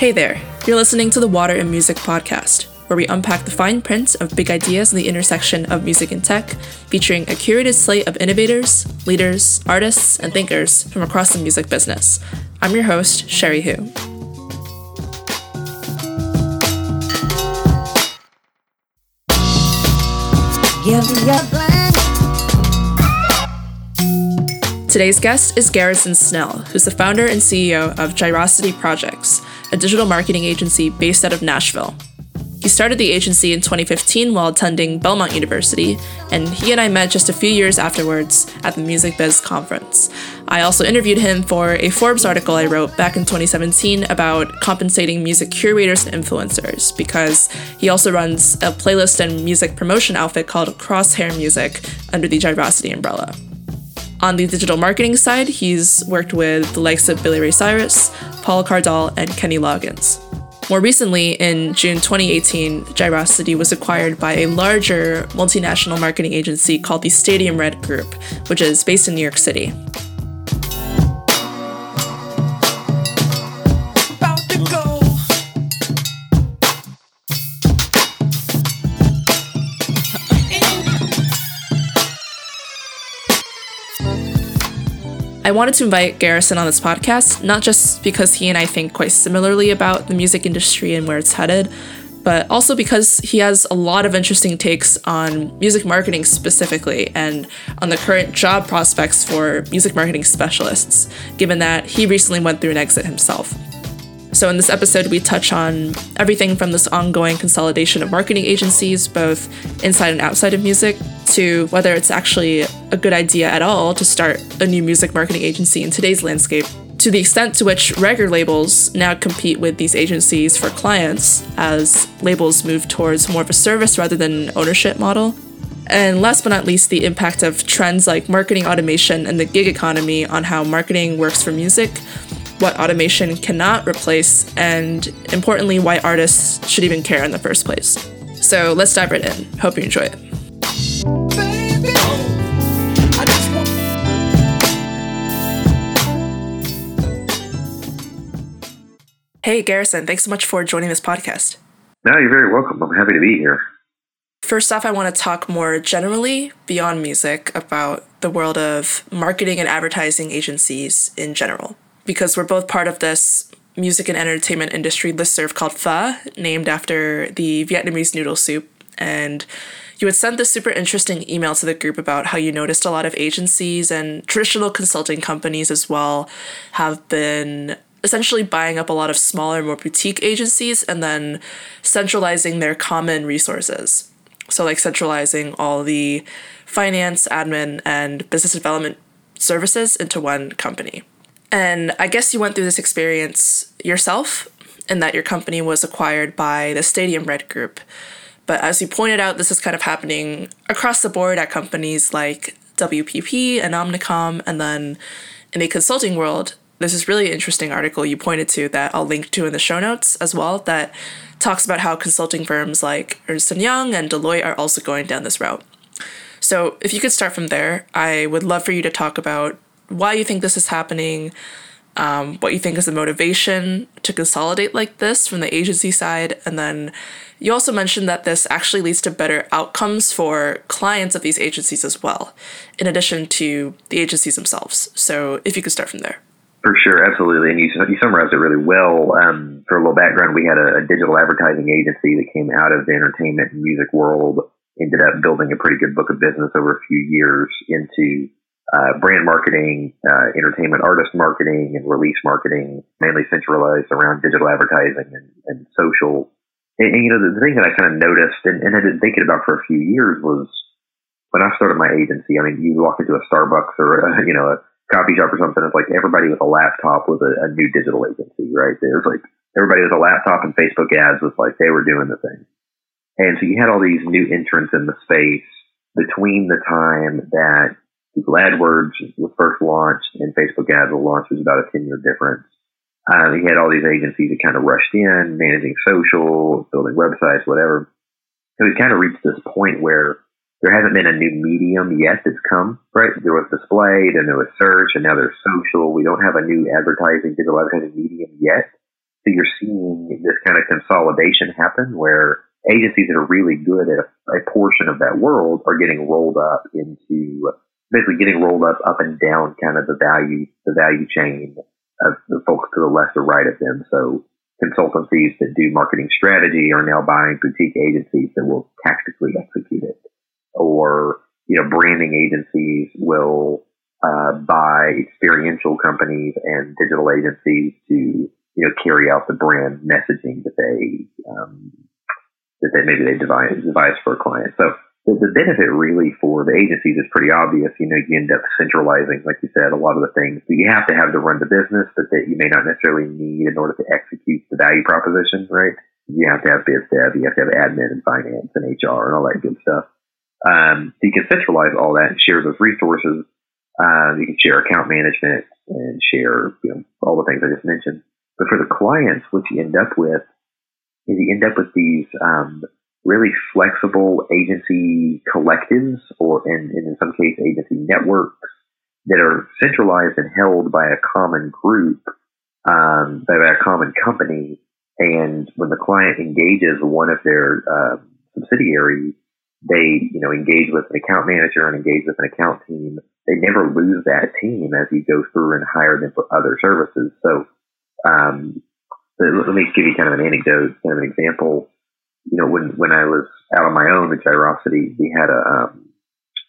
Hey there, you're listening to the Water and Music podcast, where we unpack the fine print of big ideas in the intersection of music and tech, featuring a curated slate of innovators, leaders, artists, and thinkers from across the music business. I'm your host, Cherie Hu. Today's guest is Garrison Snell, who's the founder and CEO of Gyrosity Projects, a digital marketing agency based out of Nashville. He started the agency in 2015 while attending Belmont University, and he and I met just a few years afterwards at the Music Biz conference. I also interviewed him for a Forbes article I wrote back in 2017 about compensating music curators and influencers, because he also runs a playlist and music promotion outfit called Crosshair Music under the Gyrosity umbrella. On the digital marketing side, he's worked with the likes of Billy Ray Cyrus, Paul Cardall, and Kenny Loggins. More recently, in June 2018, Gyrosity was acquired by a larger multinational marketing agency called the Stadium Red Group, which is based in New York City. I wanted to invite Garrison on this podcast, not just because he and I think quite similarly about the music industry and where it's headed, but also because he has a lot of interesting takes on music marketing specifically and on the current job prospects for music marketing specialists, given that he recently went through an exit himself. So, in this episode, we touch on everything from this ongoing consolidation of marketing agencies, both inside and outside of music, to whether it's actually a good idea at all to start a new music marketing agency in today's landscape, to the extent to which record labels now compete with these agencies for clients as labels move towards more of a service rather than an ownership model. And last but not least, the impact of trends like marketing automation and the gig economy on how marketing works for music what automation cannot replace, and importantly, why artists should even care in the first place. So let's dive right in. Hope you enjoy it. Hey, Garrison, thanks so much for joining this podcast. No, you're very welcome. I'm happy to be here. First off, I want to talk more generally beyond music about the world of marketing and advertising agencies in general because we're both part of this music and entertainment industry listserv called Pho, named after the Vietnamese noodle soup. And you had sent this super interesting email to the group about how you noticed a lot of agencies and traditional consulting companies as well have been essentially buying up a lot of smaller, more boutique agencies and then centralizing their common resources. So, like centralizing all the finance, admin, and business development services into one company. And I guess you went through this experience yourself, in that your company was acquired by the Stadium Red Group. But as you pointed out, this is kind of happening across the board at companies like WPP and Omnicom. And then in the consulting world, there's this really interesting article you pointed to that I'll link to in the show notes as well that talks about how consulting firms like Ernst & Young and Deloitte are also going down this route. So if you could start from there, I would love for you to talk about why you think this is happening, um, what you think is the motivation to consolidate like this from the agency side, and then you also mentioned that this actually leads to better outcomes for clients of these agencies as well, in addition to the agencies themselves. So if you could start from there. For sure, absolutely. And you, you summarized it really well. Um, for a little background, we had a, a, digital advertising agency that came out of the entertainment and music world, ended up building a pretty good book of business over a few years into uh, brand marketing, uh, entertainment artist marketing, and release marketing, mainly centralized around digital advertising and, and social. And, and, you know, the, the thing that I kind of noticed and, and had been thinking about for a few years was when I started my agency. I mean, you walk into a Starbucks or a, you know a coffee shop or something. It's like everybody with a laptop was a, a new digital agency, right? Was like everybody with a laptop and Facebook ads was like they were doing the thing. And so you had all these new entrants in the space between the time that Google AdWords was first launched and Facebook ads were launched. was about a 10 year difference. Uh, he had all these agencies that kind of rushed in, managing social, building websites, whatever. So we kind of reached this point where there hasn't been a new medium yet that's come, right? There was display, then there was search, and now there's social. We don't have a new advertising, digital advertising medium yet. So you're seeing this kind of consolidation happen where agencies that are really good at a, a portion of that world are getting rolled up into basically getting rolled up up and down kind of the value the value chain of the folks to the left or right of them. So consultancies that do marketing strategy are now buying boutique agencies that will tactically execute it. Or, you know, branding agencies will uh, buy experiential companies and digital agencies to, you know, carry out the brand messaging that they, um, that they maybe they devise, devise for a client. So the, the benefit really for the agencies is pretty obvious. You know, you end up centralizing, like you said, a lot of the things that you have to have to run the business, but that you may not necessarily need in order to execute the value proposition, right? You have to have biz dev, you have to have admin and finance and HR and all that good stuff. Um, so you can centralize all that and share those resources. Um, you can share account management and share, you know, all the things I just mentioned. But for the clients, what you end up with is you end up with these, um, really flexible agency collectives or in, in some case agency networks that are centralized and held by a common group, um, by a common company. And when the client engages one of their uh, subsidiaries, they, you know, engage with an account manager and engage with an account team. They never lose that team as you go through and hire them for other services. So, um, let me give you kind of an anecdote, kind of an example you know, when, when I was out on my own at Gyrosity, we had a, um,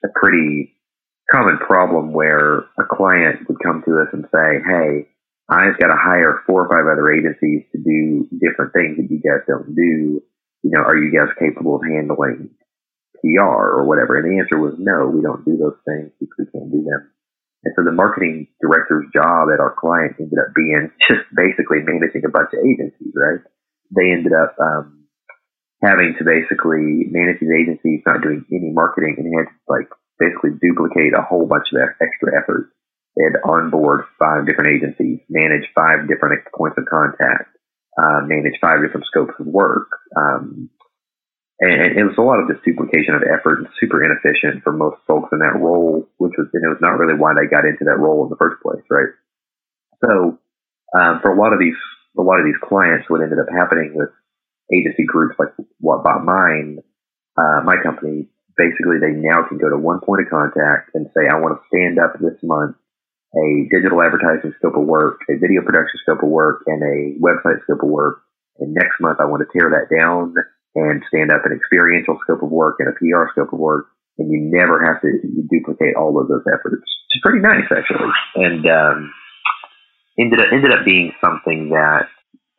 a pretty common problem where a client would come to us and say, Hey, I've got to hire four or five other agencies to do different things that you guys don't do. You know, are you guys capable of handling PR or whatever? And the answer was no, we don't do those things because we can't do them. And so the marketing director's job at our client ended up being just basically managing a bunch of agencies, right? They ended up, um, having to basically manage his agency, not doing any marketing, and he had to like basically duplicate a whole bunch of extra effort. They had onboard five different agencies, manage five different points of contact, uh, manage five different scopes of work. Um, and it was a lot of just duplication of effort and super inefficient for most folks in that role, which was, and it was not really why they got into that role in the first place, right? So, um, for a lot of these, a lot of these clients, what ended up happening with agency groups like what bought mine, uh, my company, basically they now can go to one point of contact and say, I want to stand up this month a digital advertising scope of work, a video production scope of work, and a website scope of work. And next month I want to tear that down and stand up an experiential scope of work and a PR scope of work. And you never have to duplicate all of those efforts. It's pretty nice actually. And, um, ended up, ended up being something that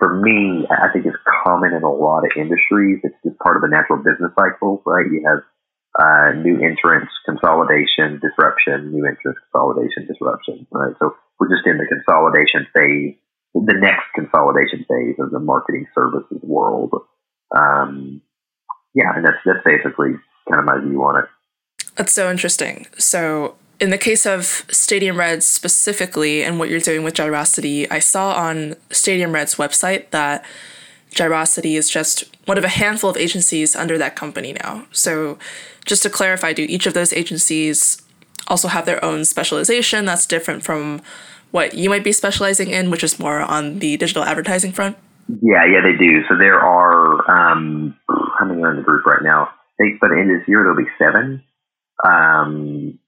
for me, I think it's common in a lot of industries. It's just part of the natural business cycle, right? You have uh, new entrants, consolidation, disruption, new entrants, consolidation, disruption, right? So we're just in the consolidation phase, the next consolidation phase of the marketing services world. Um, yeah, and that's that's basically kind of my view on it. That's so interesting. So in the case of Stadium Reds specifically and what you're doing with Gyrosity, I saw on Stadium Red's website that Gyrosity is just one of a handful of agencies under that company now. So, just to clarify, do each of those agencies also have their own specialization that's different from what you might be specializing in, which is more on the digital advertising front? Yeah, yeah, they do. So there are um, how many are in the group right now? I think by the end of this year there'll be seven. Um,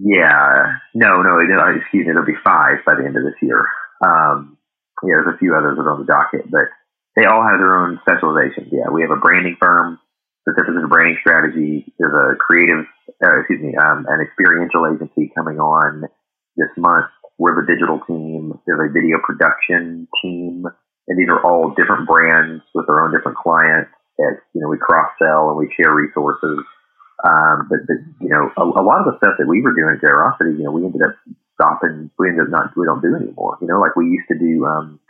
yeah, no, no, excuse me, there'll be five by the end of this year. Um, yeah, there's a few others that are on the docket, but they all have their own specializations. Yeah, we have a branding firm specific to the branding strategy. There's a creative, uh, excuse me, um, an experiential agency coming on this month. We're the digital team. There's a video production team, and these are all different brands with their own different clients. That you know we cross sell and we share resources. Um, but, but, you know, a, a, lot of the stuff that we were doing at Gyrosity, you know, we ended up stopping, we ended up not, we don't do anymore. You know, like we used to do, um,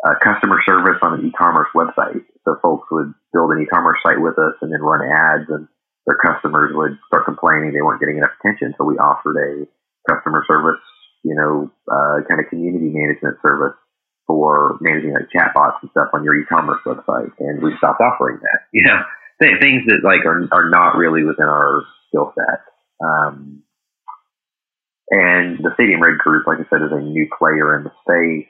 uh, customer service on an e-commerce website. So folks would build an e-commerce site with us and then run ads and their customers would start complaining they weren't getting enough attention. So we offered a customer service, you know, uh, kind of community management service for managing like chatbots and stuff on your e-commerce website. And we stopped offering that, you know th- things that like are are not really within our skill set. Um, and the Stadium Red Group, like I said, is a new player in the space.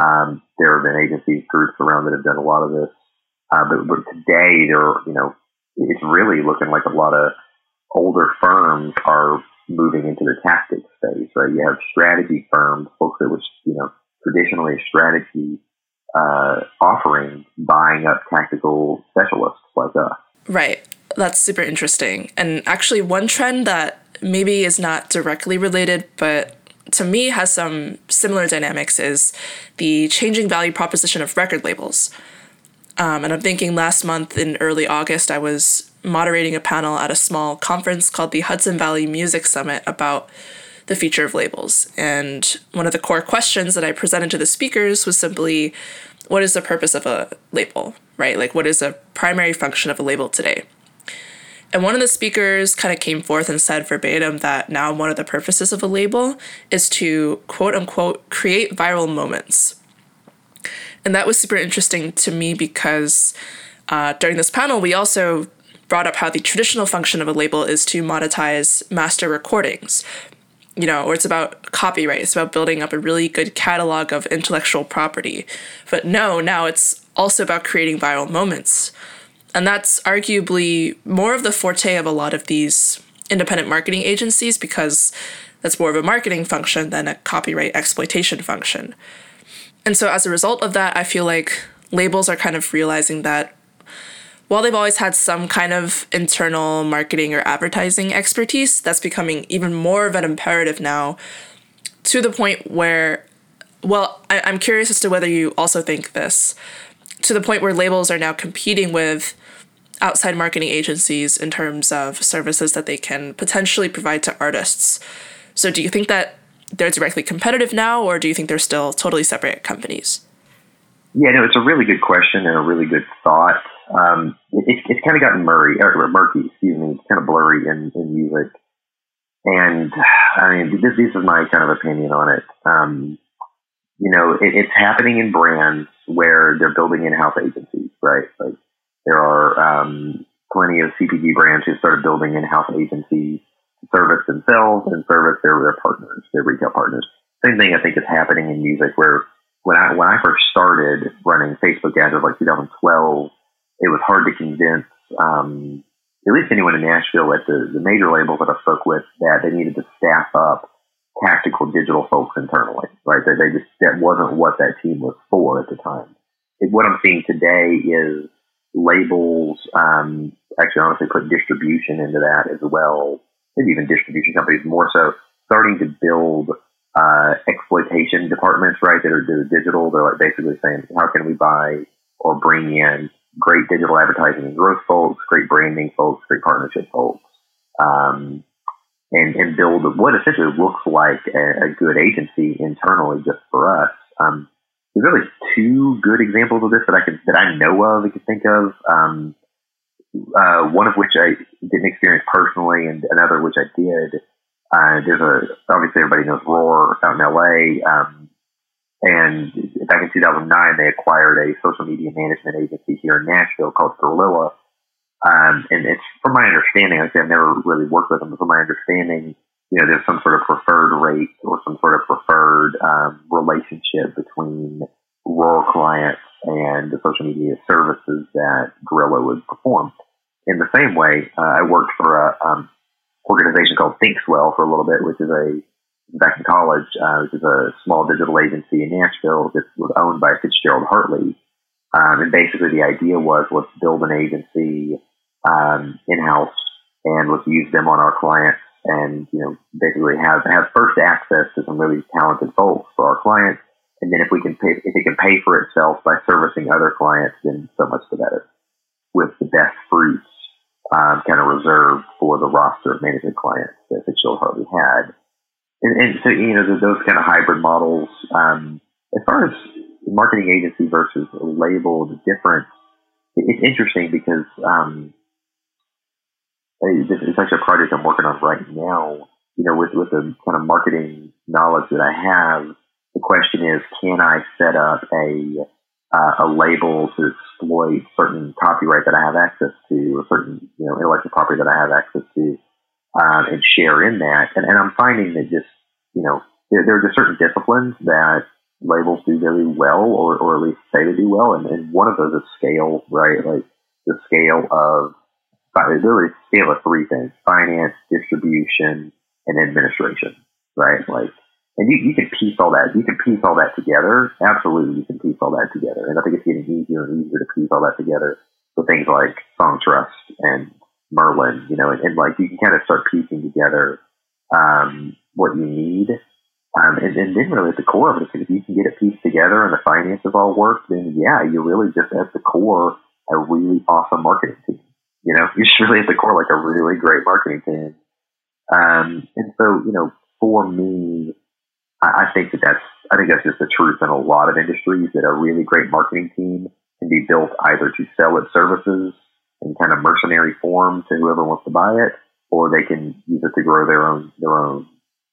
Um, there have been agencies, groups around that have done a lot of this. Uh, but, but today, there, you know, it's really looking like a lot of older firms are moving into the tactics space, right? You have strategy firms, folks that was, you know, traditionally strategy uh, offering, buying up tactical specialists like us. Right. That's super interesting. And actually, one trend that maybe is not directly related, but to me has some similar dynamics is the changing value proposition of record labels. Um, and I'm thinking last month in early August, I was moderating a panel at a small conference called the Hudson Valley Music Summit about the future of labels. And one of the core questions that I presented to the speakers was simply what is the purpose of a label, right? Like, what is a primary function of a label today? And one of the speakers kind of came forth and said verbatim that now one of the purposes of a label is to quote unquote create viral moments. And that was super interesting to me because uh, during this panel, we also brought up how the traditional function of a label is to monetize master recordings. You know, or it's about copyright, it's about building up a really good catalog of intellectual property. But no, now it's also about creating viral moments. And that's arguably more of the forte of a lot of these independent marketing agencies because that's more of a marketing function than a copyright exploitation function. And so, as a result of that, I feel like labels are kind of realizing that while they've always had some kind of internal marketing or advertising expertise, that's becoming even more of an imperative now to the point where, well, I- am curious as to whether you also think this, to the point where labels are now competing with outside marketing agencies in terms of services that they can potentially provide to artists. So, do you think that they're directly competitive now, or do you think they're still totally separate companies? Yeah, no, it's a really good question and a really good thought. Um, it, it's kind of gotten murky, or murky, excuse me. It's kind of blurry in, in music. And I mean, this, this is my kind of opinion on it. Um, you know, it, it's happening in brands where they're building in-house agencies, right? Like there are um, plenty of CPG brands who started building in-house agencies to service themselves and service their, their partners, their retail partners. Same thing I think is happening in music where when I when I first started running Facebook ads, it was like 2012 it was hard to convince um, at least anyone in Nashville at the, the major labels that I spoke with that they needed to staff up tactical digital folks internally, right? That they just that wasn't what that team was for at the time. It, what I'm seeing today is labels, um, actually honestly put distribution into that as well, maybe even distribution companies more so starting to build uh, exploitation departments, right? That are, that are digital. They're like basically saying, how can we buy or bring in great digital advertising and growth folks, great branding folks, great partnership folks, um, and, and build what essentially looks like a, a, good agency internally just for us. Um, there's really two good examples of this that I can that I know of. I can think of. Um, uh, one of which I didn't experience personally, and another which I did. Uh, there's a obviously everybody knows Roar out in LA. Um, and back in 2009, they acquired a social media management agency here in Nashville called Gorilla. Um, and it's from my understanding, like I've never really worked with them, but from my understanding, you know, there's some sort of preferred rate or some sort of preferred um, relationship between rural clients and the social media services that Gorilla would perform. In the same way, uh, I worked for a um, organization called ThinkSwell for a little bit, which is a back in college, uh, which is a small digital agency in Nashville that was owned by Fitzgerald Hartley. Um, and basically the idea was let's build an agency um, in-house and let's use them on our clients and, you know, basically have, have first access to some really talented folks for our clients. And then if we can pay, if it can pay for itself by servicing other clients, then so much the better with the best fruits um, kind of reserved for the roster of management clients that Fitzgerald Hartley had and, and so you know those kind of hybrid models. Um, as far as marketing agency versus label, the difference it's interesting because um, it's actually a project I'm working on right now. You know, with with the kind of marketing knowledge that I have, the question is, can I set up a uh, a label to exploit certain copyright that I have access to, or certain you know intellectual property that I have access to, um, and share in that. And, and I'm finding that just, you know, there, there are just certain disciplines that labels do very well, or, or at least say they do well. And, and one of those is scale, right? Like the scale of, really scale of three things, finance, distribution, and administration, right? Like, and you, you can piece all that, you can piece all that together. Absolutely, you can piece all that together. And I think it's getting easier and easier to piece all that together with things like Songtrust and Merlin, you know, and, and like you can kind of start piecing together um, what you need. Um, and, and then really at the core of it, if you can get it pieced together and the finances all work, then yeah, you're really just at the core a really awesome marketing team. You know, you're really at the core like a really great marketing team. Um, and so, you know, for me, I, I think that that's, I think that's just the truth in a lot of industries that a really great marketing team can be built either to sell its services in kind of mercenary form to whoever wants to buy it, or they can use it to grow their own their own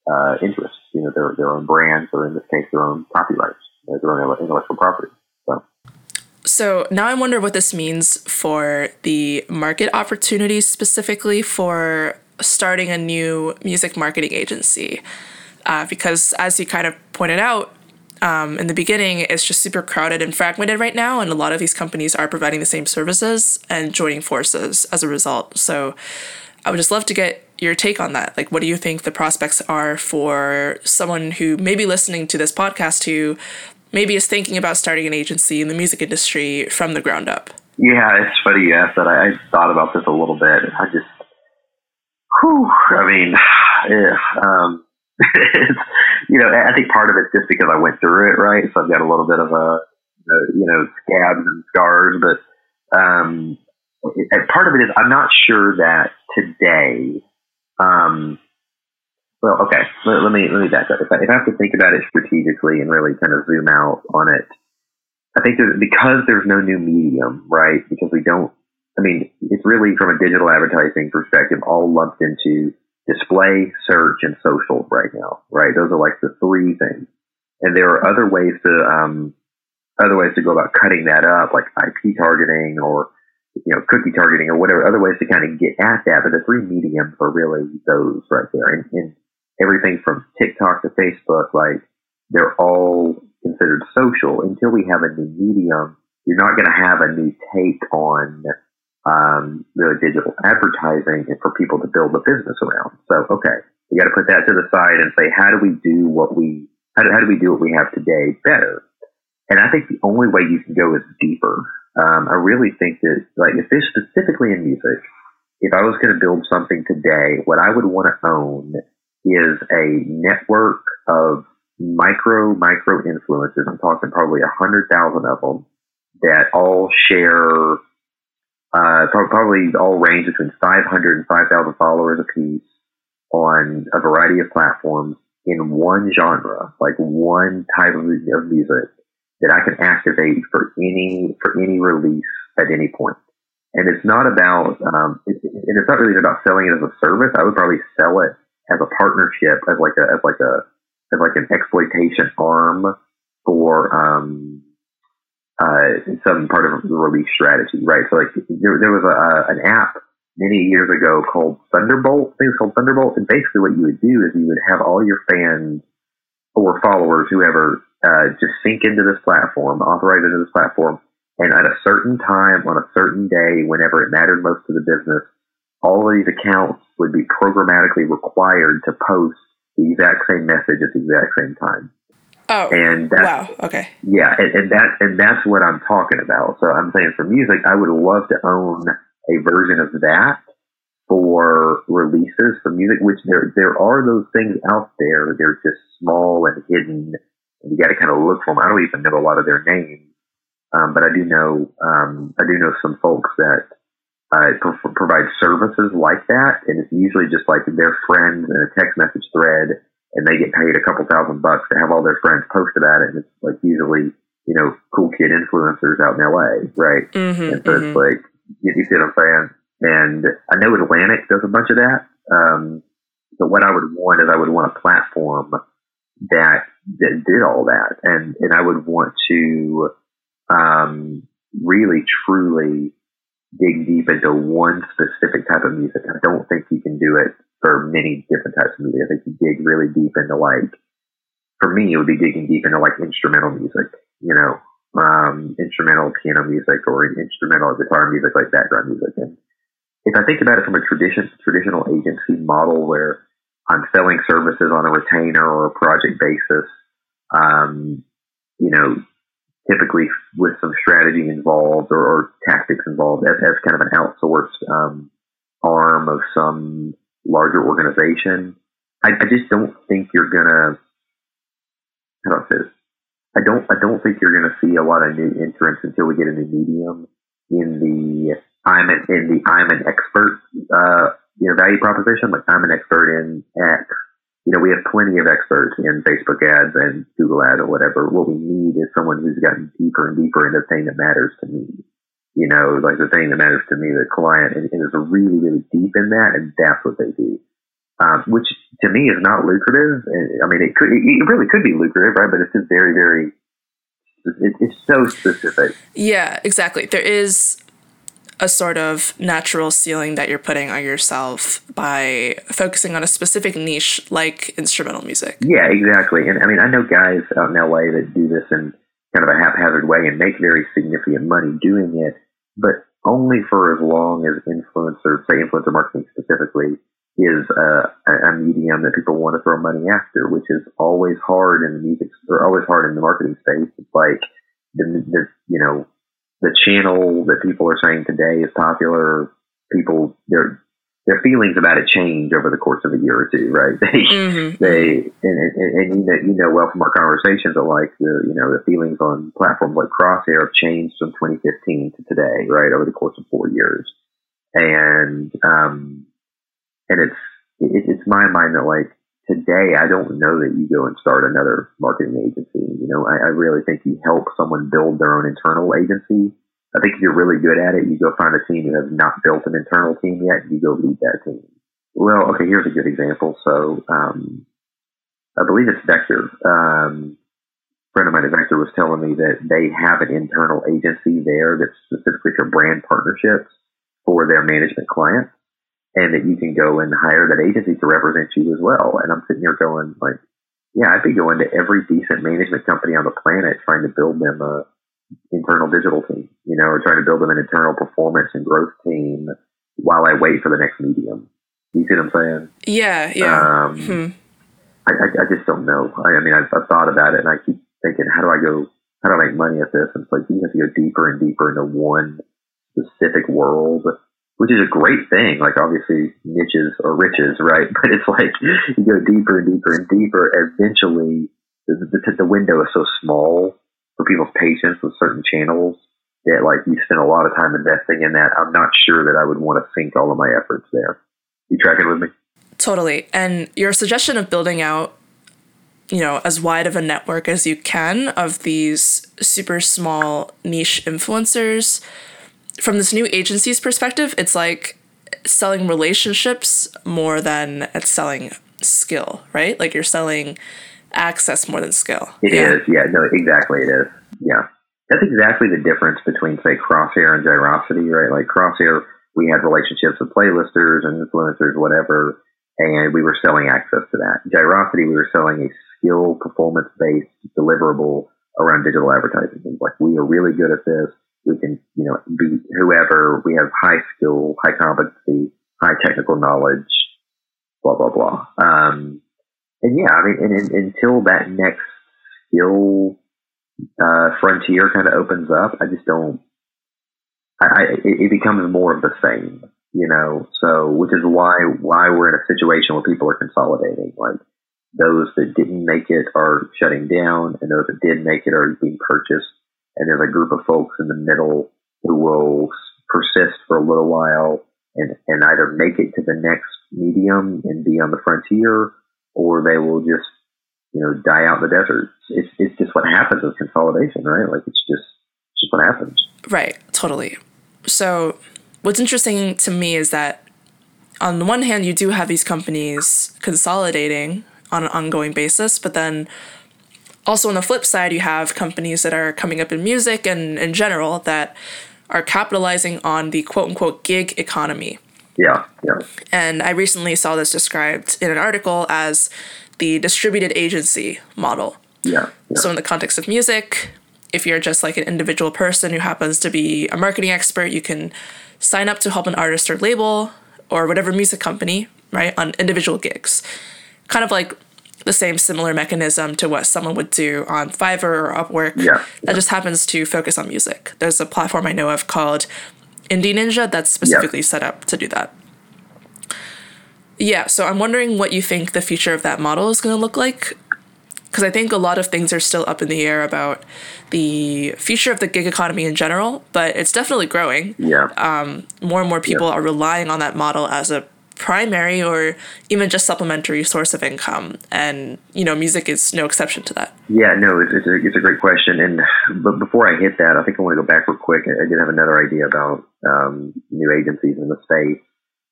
uh, interests, you know, their their own brands, or in this case, their own copyrights, their own intellectual property. So. So now I wonder what this means for the market opportunities specifically for starting a new music marketing agency. Uh, because as you kind of pointed out, um, in the beginning, it's just super crowded and fragmented right now, and a lot of these companies are providing the same services and joining forces as a result. So, I would just love to get your take on that. Like, what do you think the prospects are for someone who may be listening to this podcast who maybe is thinking about starting an agency in the music industry from the ground up? Yeah, it's funny you asked that. I, I thought about this a little bit. I just, whew, I mean, yeah, um, you know, I think part of it's just because I went through it, right? So I've got a little bit of a, you know, scabs and scars, but um, part of it is I'm not sure that today. Um, well, okay, let, let me let me back up. If I, if I have to think about it strategically and really kind of zoom out on it, I think because there's no new medium, right? Because we don't. I mean, it's really from a digital advertising perspective, all lumped into display, search, and social right now, right? Those are like the three things. And there are other ways to, um, other ways to go about cutting that up, like IP targeting or, you know, cookie targeting or whatever, other ways to kind of get at that. But the three mediums are really those right there. And, and everything from TikTok to Facebook, like they're all considered social until we have a new medium. You're not going to have a new take on um, really digital advertising and for people to build a business around. So, okay, we got to put that to the side and say, how do we do what we, how do, how do we do what we have today better? And I think the only way you can go is deeper. Um, I really think that, like, if this specifically in music, if I was going to build something today, what I would want to own is a network of micro, micro influencers. I'm talking probably a hundred thousand of them that all share uh, probably all range between 500 and 5,000 followers apiece on a variety of platforms in one genre, like one type of, of music that I can activate for any for any release at any point. And it's not about um, it, and it's not really about selling it as a service. I would probably sell it as a partnership, as like a as like a as like an exploitation arm for um, uh, some part of the release strategy, right? So like there, there was a, an app many years ago called Thunderbolt. I think called Thunderbolt. And basically what you would do is you would have all your fans or followers, whoever, uh, just sync into this platform, authorize into this platform. And at a certain time on a certain day, whenever it mattered most to the business, all of these accounts would be programmatically required to post the exact same message at the exact same time. Oh, and wow. Okay. Yeah, and, and that and that's what I'm talking about. So I'm saying for music, I would love to own a version of that for releases for music. Which there there are those things out there. They're just small and hidden, and you got to kind of look for them. I don't even know a lot of their names, um, but I do know um, I do know some folks that uh, pro- provide services like that, and it's usually just like their friends in a text message thread and they get paid a couple thousand bucks to have all their friends post about it. And it's like usually, you know, cool kid influencers out in LA, right? Mm-hmm, and so mm-hmm. it's like, you, you see what I'm saying? And I know Atlantic does a bunch of that. Um, but what I would want is I would want a platform that, that did all that. And, and I would want to, um, really truly dig deep into one specific type of music. I don't think you can do it for many different types of music. I think you dig really deep into like for me, it would be digging deep into like instrumental music, you know, um, instrumental piano music or instrumental guitar music, like background music. And if I think about it from a tradition, traditional agency model where I'm selling services on a retainer or a project basis, um, you know, typically with some strategy involved or, or tactics involved as, as, kind of an outsourced um, arm of some larger organization. I, I just don't think you're gonna. How do I say this? I don't. I don't think you're gonna see a lot of new entrants until we get a new medium in the I'm an, in the I'm an expert uh, you know value proposition. Like I'm an expert in X. You know, we have plenty of experts in Facebook ads and Google ads or whatever. What we need is someone who's gotten deeper and deeper into the thing that matters to me you know, like the thing that matters to me, the client, and, and is really, really deep in that, and that's what they do. Um, which to me is not lucrative. I mean, it could, it really could be lucrative, right? But it's just very, very, it, it's so specific. Yeah, exactly. There is a sort of natural ceiling that you're putting on yourself by focusing on a specific niche like instrumental music. Yeah, exactly. And I mean, I know guys out in LA that do this in kind of a haphazard way and make very significant money doing it, but only for as long as influencer, say influencer marketing specifically, is a, a medium that people want to throw money after, which is always hard in the music or always hard in the marketing space. It's like the, the you know the channel that people are saying today is popular. People they're their feelings about it change over the course of a year or two, right? They, mm-hmm. they, and, and, and, you know, you know well from our conversations that like the, you know, the feelings on platforms like Crosshair have changed from 2015 to today, right, over the course of four years, and um, and it's it, it's my mind that like today I don't know that you go and start another marketing agency. You know, I, I really think you help someone build their own internal agency I think if you're really good at it, you go find a team who has not built an internal team yet, you go lead that team. Well, okay, here's a good example. So, um, I believe it's Vector. Um, a friend of mine at Vector was telling me that they have an internal agency there that's specifically for brand partnerships for their management clients, and that you can go and hire that agency to represent you as well. And I'm sitting here going like, yeah, I'd be going to every decent management company on the planet trying to build them a internal digital team, you know, or trying to build them an internal performance and growth team while I wait for the next medium. You see what I'm saying? Yeah, yeah. Um, hmm. I, I, I, just don't know. I, I mean, I've, I've, thought about it, and I keep thinking, how do I go? How do I make money at this? And it's like you have to go deeper and deeper into one specific world, which is a great thing. Like obviously, niches or riches, right? But it's like you go deeper and deeper and deeper. Eventually, the, the, the window is so small for people's patience with certain channels that like you spend a lot of time investing in that. I'm not sure that I would want to sink all of my efforts there. You tracking with me? Totally. And your suggestion of building out, you know, as wide of a network as you can of these super small niche influencers, from this new agency's perspective, it's like selling relationships more than it's selling skill, right? Like you're selling access more than skill. It yeah. is, yeah. No, exactly, it is. Yeah, that's exactly the difference between say Crosshair and Gyrosity, right? Like Crosshair, we had relationships with playlisters and influencers, whatever, and we were selling access to that. Gyrosity, we were selling a skill performance based deliverable around digital advertising. Things like we are really good at this. We can, you know, be whoever. We have high skill, high competency, high technical knowledge, blah blah blah. Um, and yeah, I mean, and, and, until that next skill uh, frontier kind of opens up, I just don't. I, I it, it becomes more of the same, you know. So, which is why why we're in a situation where people are consolidating. Like those that didn't make it are shutting down, and those that did make it are being purchased. And there's a group of folks in the middle who will persist for a little while and, and either make it to the next medium and be on the frontier or they will just, you know, die out in the desert. It's, it's just what happens with consolidation, right? Like it's just, it's just what happens. Right. Totally. So what's interesting to me is that on the one hand, you do have these companies consolidating on an ongoing basis, but then also on the flip side, you have companies that are coming up in music and in general that are capitalizing on the quote unquote gig economy. Yeah, yeah. And I recently saw this described in an article as the distributed agency model. Yeah, yeah. So, in the context of music, if you're just like an individual person who happens to be a marketing expert, you can sign up to help an artist or label or whatever music company, right, on individual gigs. Kind of like the same similar mechanism to what someone would do on Fiverr or Upwork. Yeah. That just happens to focus on music. There's a platform I know of called Indie Ninja that's specifically yeah. set up to do that. Yeah, so I'm wondering what you think the future of that model is going to look like. Because I think a lot of things are still up in the air about the future of the gig economy in general, but it's definitely growing. Yeah. Um, more and more people yeah. are relying on that model as a primary or even just supplementary source of income. And, you know, music is no exception to that. Yeah, no, it's, it's, a, it's a great question. And but before I hit that, I think I want to go back real quick. I did have another idea about um, new agencies in the space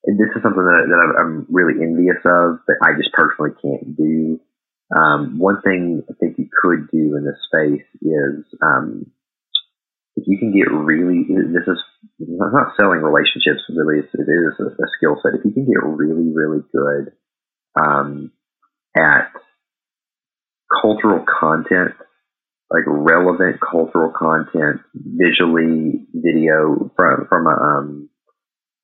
and this is something that, that I'm really envious of, but I just personally can't do. Um, one thing I think you could do in this space is um, if you can get really, this is not selling relationships really, it is a, a skill set. If you can get really, really good um, at cultural content, like relevant cultural content, visually, video from from a um,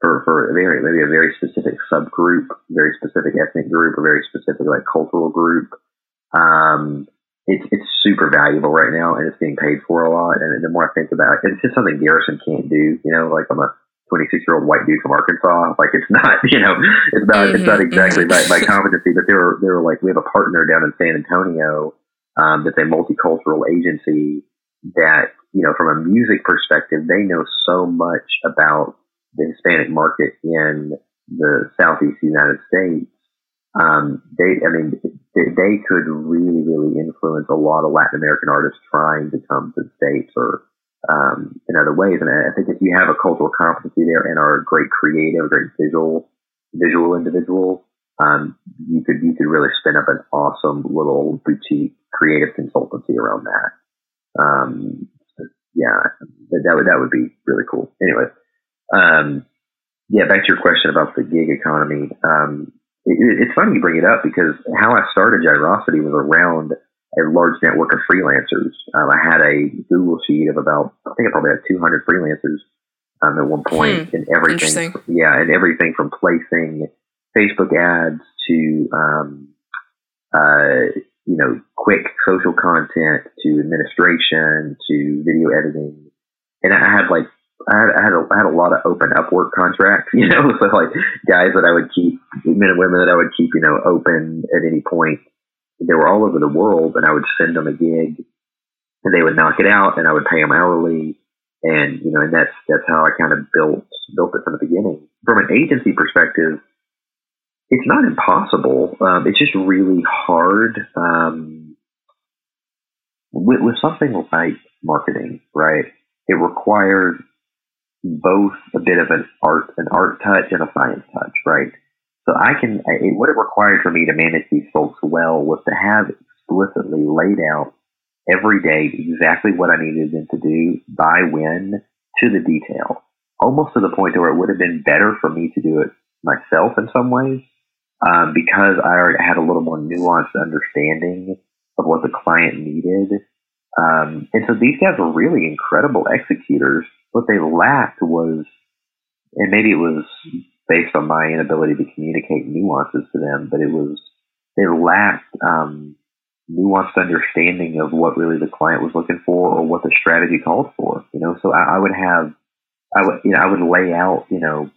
for, for a very, maybe a very specific subgroup, very specific ethnic group, a very specific like cultural group. Um, it's it's super valuable right now, and it's being paid for a lot. And the more I think about it, it's just something Garrison can't do. You know, like I'm a 26 year old white dude from Arkansas. Like it's not, you know, it's not mm-hmm, it's not mm-hmm, exactly mm-hmm. my, my competency. But they were they were like we have a partner down in San Antonio um, that's a multicultural agency that you know from a music perspective they know so much about the Hispanic market in the Southeast United States, um, they, I mean, they, could really, really influence a lot of Latin American artists trying to come to the States or, um, in other ways. And I think if you have a cultural competency there and are a great creative, great visual, visual individual, um, you could, you could really spin up an awesome little boutique creative consultancy around that. Um, yeah, that, would, that would be really cool. Anyway, um, yeah, back to your question about the gig economy. Um, it's funny you bring it up because how I started Gyrosity was around a large network of freelancers. Um, I had a Google sheet of about, I think I probably had 200 freelancers um, at one point, hmm. and everything. Yeah, and everything from placing Facebook ads to, um, uh, you know, quick social content to administration to video editing. And I had like I had, I had, a, I had a lot of open Upwork contracts, you know, so like guys that I would keep, men and women that I would keep, you know, open at any point. They were all over the world, and I would send them a gig, and they would knock it out, and I would pay them hourly, and you know, and that's that's how I kind of built built it from the beginning. From an agency perspective, it's not impossible. Um, it's just really hard. Um, with, with something like marketing, right? It requires both a bit of an art, an art touch and a science touch, right? So I can, what it required for me to manage these folks well was to have explicitly laid out every day exactly what I needed them to do by when to the detail, almost to the point where it would have been better for me to do it myself in some ways, um, because I already had a little more nuanced understanding of what the client needed. Um, and so these guys were really incredible executors what they lacked was, and maybe it was based on my inability to communicate nuances to them, but it was they lacked um, nuanced understanding of what really the client was looking for or what the strategy called for. You know, so I, I would have, I would, you know, I would lay out, you know,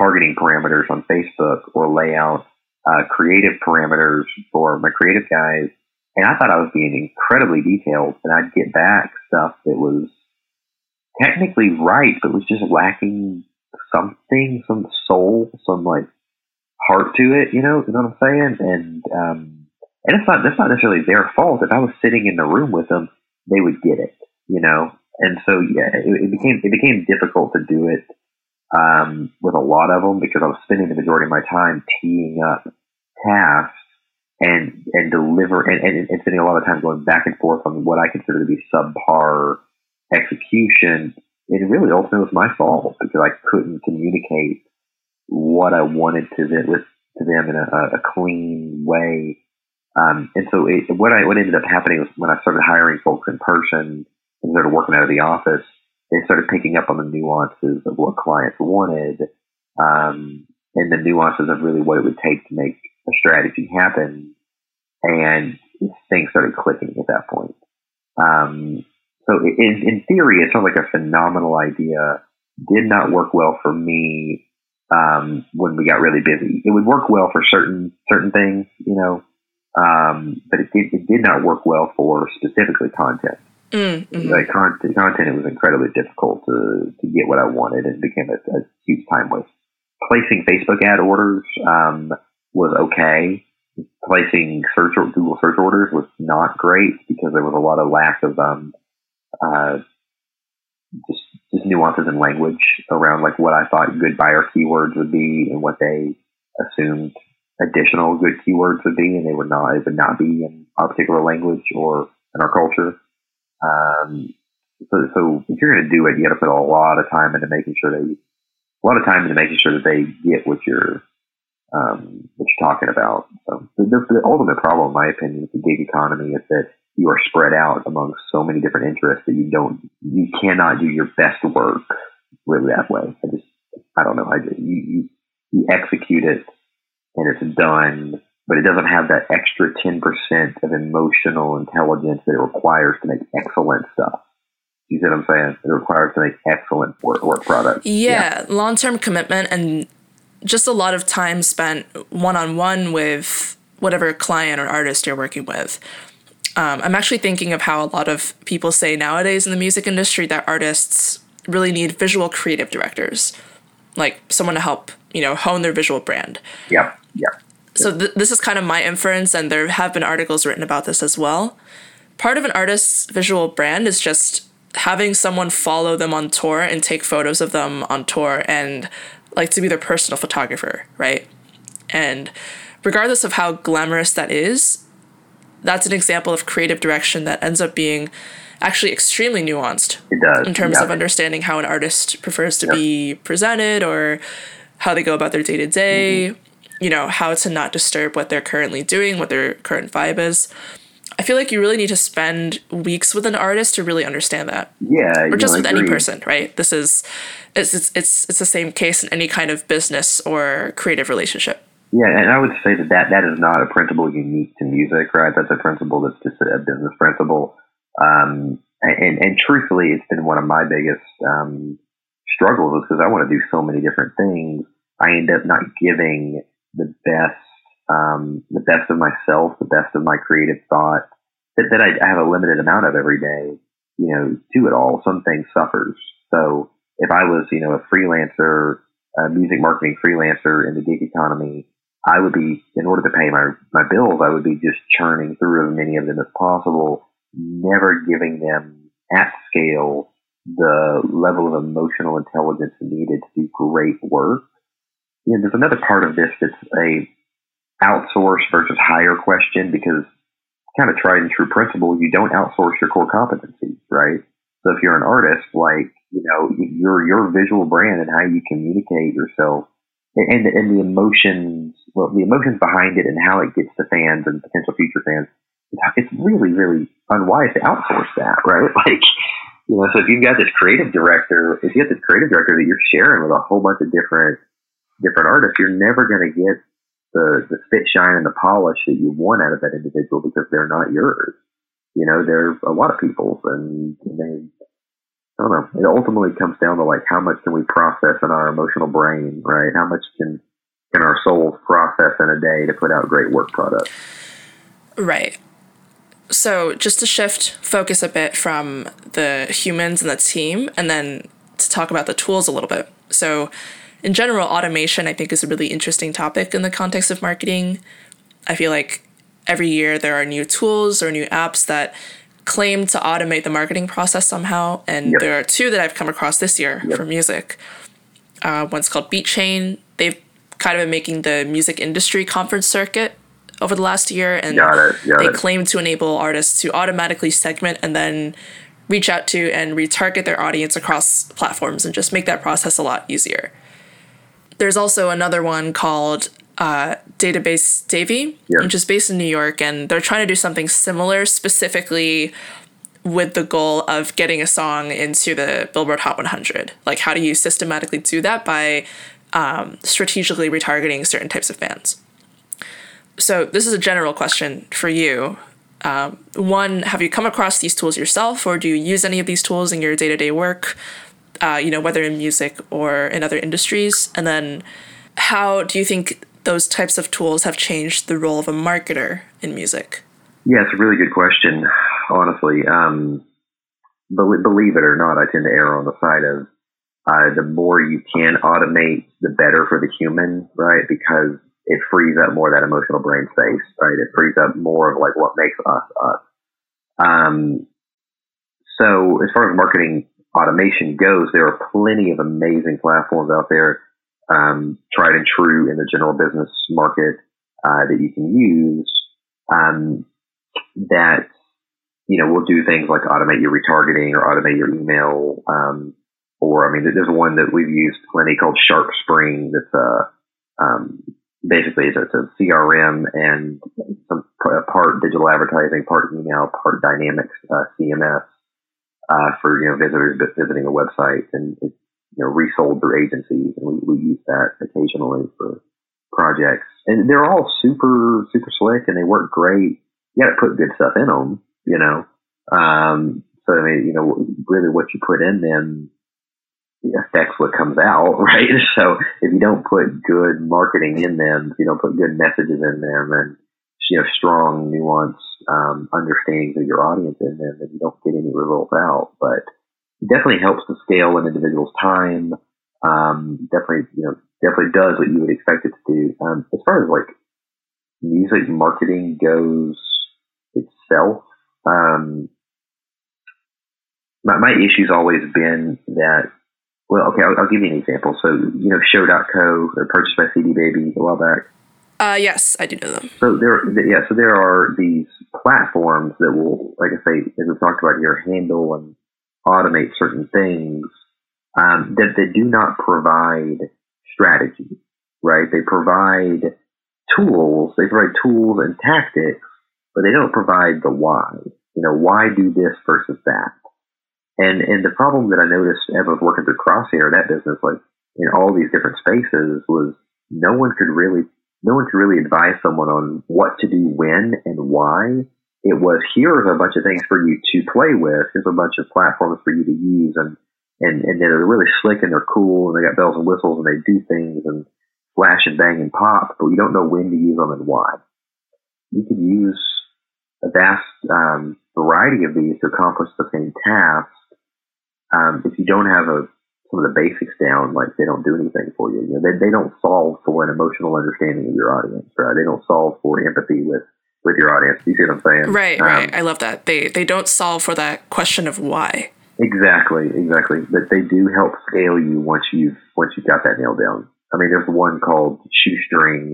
targeting parameters on Facebook or lay out uh, creative parameters for my creative guys. And I thought I was being incredibly detailed, and I'd get back stuff that was technically right, but was just lacking something, some soul, some like heart to it. You know, you know what I'm saying? And um, and it's not that's not necessarily their fault. If I was sitting in the room with them, they would get it. You know, and so yeah, it, it became it became difficult to do it um, with a lot of them because I was spending the majority of my time teeing up tasks and and deliver and, and, and spending a lot of time going back and forth on what I consider to be subpar execution, it really ultimately was my fault because I couldn't communicate what I wanted to them with to them in a, a clean way Um, and so it, what I what ended up happening was when I started hiring folks in person and started working out of the office, they started picking up on the nuances of what clients wanted um, and the nuances of really what it would take to make a strategy happen. And things started clicking at that point. Um, so in, in theory, it sounds like a phenomenal idea. Did not work well for me um, when we got really busy. It would work well for certain certain things, you know, um, but it did it did not work well for specifically content. Mm, hmm Like content, content, it was incredibly difficult to to get what I wanted, and became a, a huge time waste. Placing Facebook ad orders um, was okay. Placing search or Google search orders was not great because there was a lot of lack of um, uh, just just nuances in language around like what I thought good buyer keywords would be and what they assumed additional good keywords would be, and they would not. It would not be in our particular language or in our culture. Um, so, so if you're going to do it, you got to put a lot of time into making sure they, a lot of time into making sure that they get what you're, um, what you're talking about. So the, the, the ultimate problem, in my opinion, with the gig economy is that you are spread out among so many different interests that you don't, you cannot do your best work really that way. I just, I don't know. I just, you, you, you execute it and it's done, but it doesn't have that extra 10% of emotional intelligence that it requires to make excellent stuff. You see what I'm saying? It requires to make excellent work, work products. Yeah, long term commitment and just a lot of time spent one on one with whatever client or artist you're working with. Um, I'm actually thinking of how a lot of people say nowadays in the music industry that artists really need visual creative directors, like someone to help, you know, hone their visual brand. Yeah. Yeah. So th- this is kind of my inference, and there have been articles written about this as well. Part of an artist's visual brand is just having someone follow them on tour and take photos of them on tour and like to be their personal photographer, right? And regardless of how glamorous that is, that's an example of creative direction that ends up being actually extremely nuanced It does. in terms yeah. of understanding how an artist prefers to be presented or how they go about their day to day, mm-hmm. you know, how to not disturb what they're currently doing, what their current vibe is. I feel like you really need to spend weeks with an artist to really understand that. Yeah. Or just know, with any person, right? This is it's, it's it's it's the same case in any kind of business or creative relationship. Yeah, and I would say that, that that is not a principle unique to music, right? That's a principle that's just a business principle. Um, and, and truthfully, it's been one of my biggest um, struggles because I want to do so many different things. I end up not giving the best, um, the best of myself, the best of my creative thought that, that I, I have a limited amount of every day, you know, to it all. Some things suffers. So if I was, you know, a freelancer, a music marketing freelancer in the gig economy, I would be, in order to pay my, my bills, I would be just churning through as many of them as possible, never giving them at scale the level of emotional intelligence needed to do great work. Know, there's another part of this that's a outsource versus hire question because kind of tried and true principle, you don't outsource your core competencies, right? So if you're an artist, like, you know, your, your visual brand and how you communicate yourself and, and, the emotions, well, the emotions behind it and how it gets to fans and potential future fans, it's, it's really, really unwise to outsource that, right? Like, you know, so if you've got this creative director, if you have this creative director that you're sharing with a whole bunch of different, different artists, you're never going to get the, the spit shine and the polish that you want out of that individual because they're not yours. You know, they're a lot of people's and they, I don't know. It ultimately comes down to like how much can we process in our emotional brain, right? How much can can our souls process in a day to put out great work products? Right. So, just to shift focus a bit from the humans and the team, and then to talk about the tools a little bit. So, in general, automation I think is a really interesting topic in the context of marketing. I feel like every year there are new tools or new apps that claim to automate the marketing process somehow, and Yep. there are two that I've come across this year Yep. for music. Uh, one's called BeatChain. They've kind of been making the music industry conference circuit over the last year, and Got it, got they it. claim to enable artists to automatically segment and then reach out to and retarget their audience across platforms and just make that process a lot easier. There's also another one called uh, database Davy, Yeah. which is based in New York, and they're trying to do something similar, specifically with the goal of getting a song into the Billboard Hot 100. Like, how do you systematically do that by um, strategically retargeting certain types of fans? So, this is a general question for you. Um, one, have you come across these tools yourself, or do you use any of these tools in your day to day work? Uh, you know, whether in music or in other industries, and then how do you think those types of tools have changed the role of a marketer in music? Yeah, it's a really good question, honestly. Um, believe, it or not, I tend to err on the side of uh, the more you can automate, the better for the human, right? Because it frees up more of that emotional brain space, right? It frees up more of like what makes us us. Um, so as far as marketing automation goes, there are plenty of amazing platforms out there, um, tried and true in the general business market uh, that you can use. Um, that you know will do things like automate your retargeting or automate your email. Um, or I mean, there's one that we've used plenty called Sharp Spring. That's a um, basically it's a, it's a CRM and some part digital advertising, part email, part dynamics uh, CMS uh, for you know visitors visiting a website and it's you know resold through agencies, and we, we use that occasionally for projects. And they're all super super slick and they work great you got to put good stuff in them, you know. Um, so I mean, you know, really what you put in them affects what comes out, right? So if you don't put good marketing in them, if you don't put good messages in them, and you know, strong, nuanced um, understandings of your audience in them, then you don't get any results out. But definitely helps to scale an individual's time. Um, definitely, you know, definitely does what you would expect it to do. Um, as far as like music marketing goes, itself. Um, my, my issue's always been that, well, okay, I'll, I'll, give you an example. So, you know, show.co, they're purchased by CD Baby a while back. Uh, yes, I do know them. So there, yeah, so there are these platforms that will, like I say, as we've talked about here, handle and automate certain things um, that they do not provide strategy, right? They provide tools, they provide tools and tactics but they don't provide the why. You know, why do this versus that? And and the problem that I noticed as I was working through Crosshair, that business, like in all these different spaces, was no one could really no one could really advise someone on what to do when and why. It was here's a bunch of things for you to play with. Here's a bunch of platforms for you to use, and and and they're really slick and they're cool and they got bells and whistles and they do things and flash and bang and pop, but you don't know when to use them and why. You could use a vast um, variety of these to accomplish the same task. Um, if you don't have a, some of the basics down, like they don't do anything for you. you know, they, they don't solve for an emotional understanding of your audience, right? They don't solve for empathy with, with your audience. You see what I'm saying? Right, um, right. I love that. They, they don't solve for that question of why. Exactly, exactly. But they do help scale you once you've, once you've got that nailed down. I mean, there's one called Shoestring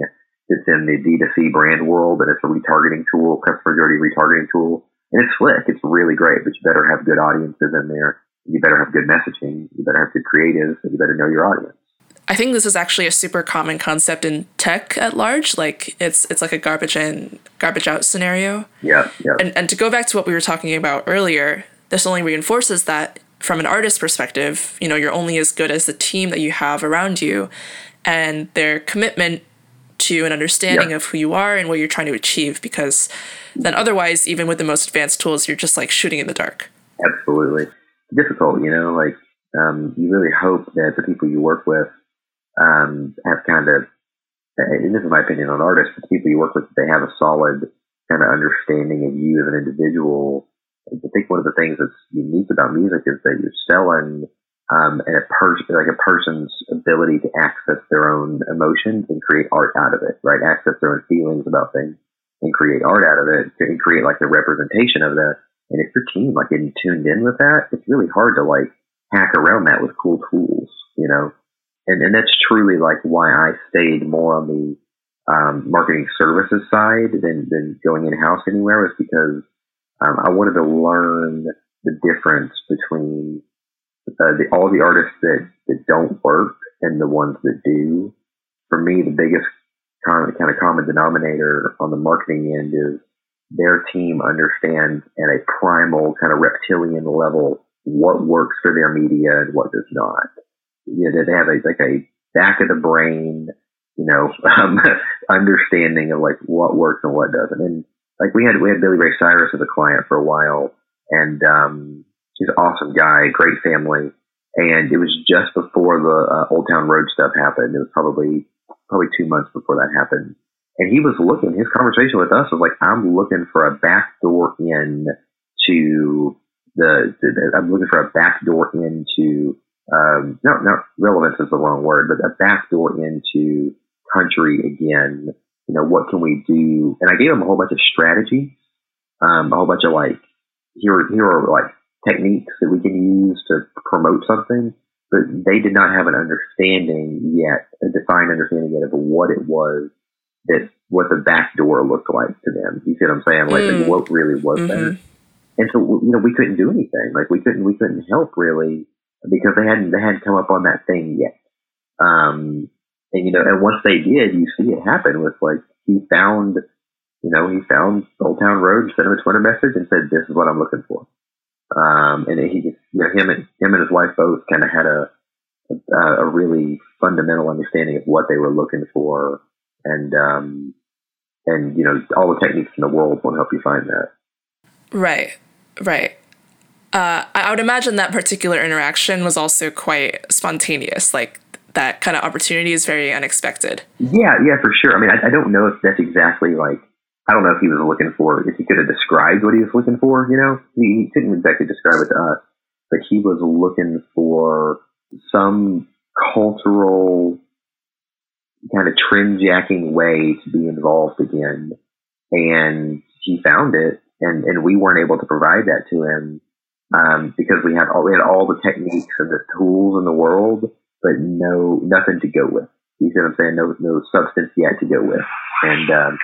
it's in the D2C brand world, and it's a retargeting tool, customer journey retargeting tool. And it's slick. It's really great, but you better have good audiences in there. You better have good messaging. You better have good creatives, and you better know your audience. I think this is actually a super common concept in tech at large. Like it's it's like a garbage in, garbage out scenario. Yeah, yeah. And and to go back to what we were talking about earlier, this only reinforces that from an artist perspective, you know, you're only as good as the team that you have around you and their commitment to an understanding of who you are and what you're trying to achieve because then otherwise even with the most advanced tools you're just like shooting in the dark absolutely difficult you know like um, you really hope that the people you work with um, have kind of and this is my opinion on artists the people you work with they have a solid kind of understanding of you as an individual i think one of the things that's unique about music is that you're selling um, and a person, like a person's ability to access their own emotions and create art out of it, right? Access their own feelings about things and create art out of it and create like the representation of that. And if your team like isn't tuned in with that, it's really hard to like hack around that with cool tools, you know? And, and that's truly like why I stayed more on the um, marketing services side than, than going in house anywhere was because um, I wanted to learn the difference between uh, the, all the artists that, that don't work and the ones that do. For me, the biggest common, kind of common denominator on the marketing end is their team understands at a primal kind of reptilian level what works for their media and what does not. You know, they have a, like a back of the brain, you know, um, understanding of like what works and what doesn't. And like we had we had Billy Ray Cyrus as a client for a while, and um, he's an awesome guy, great family. And it was just before the uh, Old Town Road stuff happened. It was probably probably two months before that happened. And he was looking. His conversation with us was like, "I'm looking for a back door in to the, the I'm looking for a back door into um, not not relevance is the wrong word, but a back door into country again. You know, what can we do? And I gave him a whole bunch of strategies, um, a whole bunch of like here here are like techniques that we can use to promote something, but they did not have an understanding yet, a defined understanding yet of what it was that what the back door looked like to them. You see what I'm saying? Like, mm. like what really was mm-hmm. there? And so you know we couldn't do anything. Like we couldn't we couldn't help really because they hadn't they hadn't come up on that thing yet. Um, and you know, and once they did, you see it happen with like he found, you know, he found Old Town Road, sent him a Twitter message, and said, "This is what I'm looking for." Um, and he you know, him and him and his wife both kind of had a, a, a really fundamental understanding of what they were looking for, and um, and you know, all the techniques in the world won't help you find that. Right, right. Uh, I would imagine that particular interaction was also quite spontaneous. Like that kind of opportunity is very unexpected. Yeah, yeah, for sure. I mean, I, I don't know if that's exactly like I don't know if he was looking for if he could have described what he was looking for. You know, he, he couldn't exactly describe it to us, but he was looking for some cultural kind of trend jacking way to be involved again, and he found it, and and we weren't able to provide that to him um, because we had all we had all the techniques and the tools in the world, but no nothing to go with. You see what I'm saying? No no substance yet to go with, and um,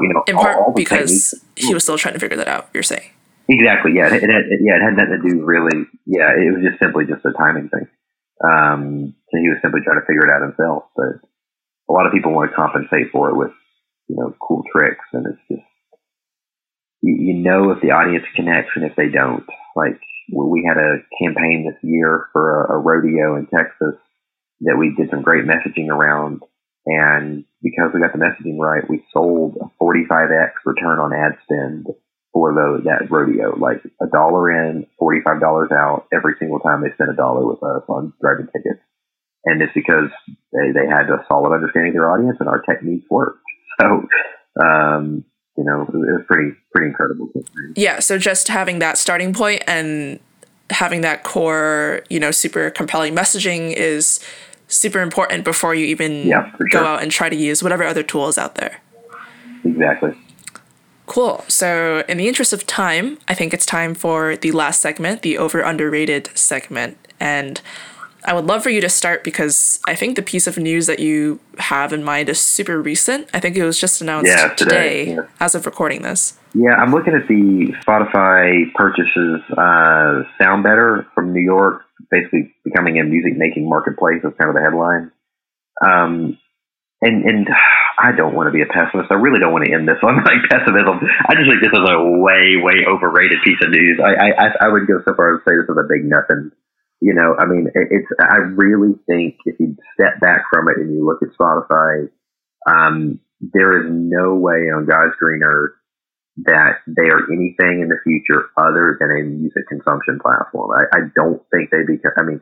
you know, in part all, all because he was still trying to figure that out. You're saying exactly? Yeah, it, had, yeah, it had nothing to do really. Yeah, it was just simply just a timing thing. Um, so he was simply trying to figure it out himself, but a lot of people want to compensate for it with you know cool tricks, and it's just you, you know if the audience connects and if they don't. Like we had a campaign this year for a, a rodeo in Texas that we did some great messaging around. And because we got the messaging right, we sold a 45x return on ad spend for the, that rodeo. Like a dollar in, $45 out every single time they spent a dollar with us on driving tickets. And it's because they, they had a solid understanding of their audience and our techniques worked. So, um, you know, it was pretty pretty incredible. Yeah, so just having that starting point and having that core, you know, super compelling messaging is super important before you even yeah, go out and try to use whatever other tools out there. Exactly. Cool. So, in the interest of time, I think it's time for the last segment, the over underrated segment. And I would love for you to start because I think the piece of news that you have in mind is super recent. I think it was just announced yeah, today, today yeah. as of recording this. Yeah, I'm looking at the Spotify purchases uh, SoundBetter from New York, basically becoming a music making marketplace. That's kind of the headline. Um, and and I don't want to be a pessimist. I really don't want to end this on like pessimism. I just think this is a way way overrated piece of news. I I, I would go so far as to say this is a big nothing you know, I mean, it's, I really think if you step back from it and you look at Spotify, um, there is no way on God's green earth that they are anything in the future other than a music consumption platform. I, I don't think they become, I mean,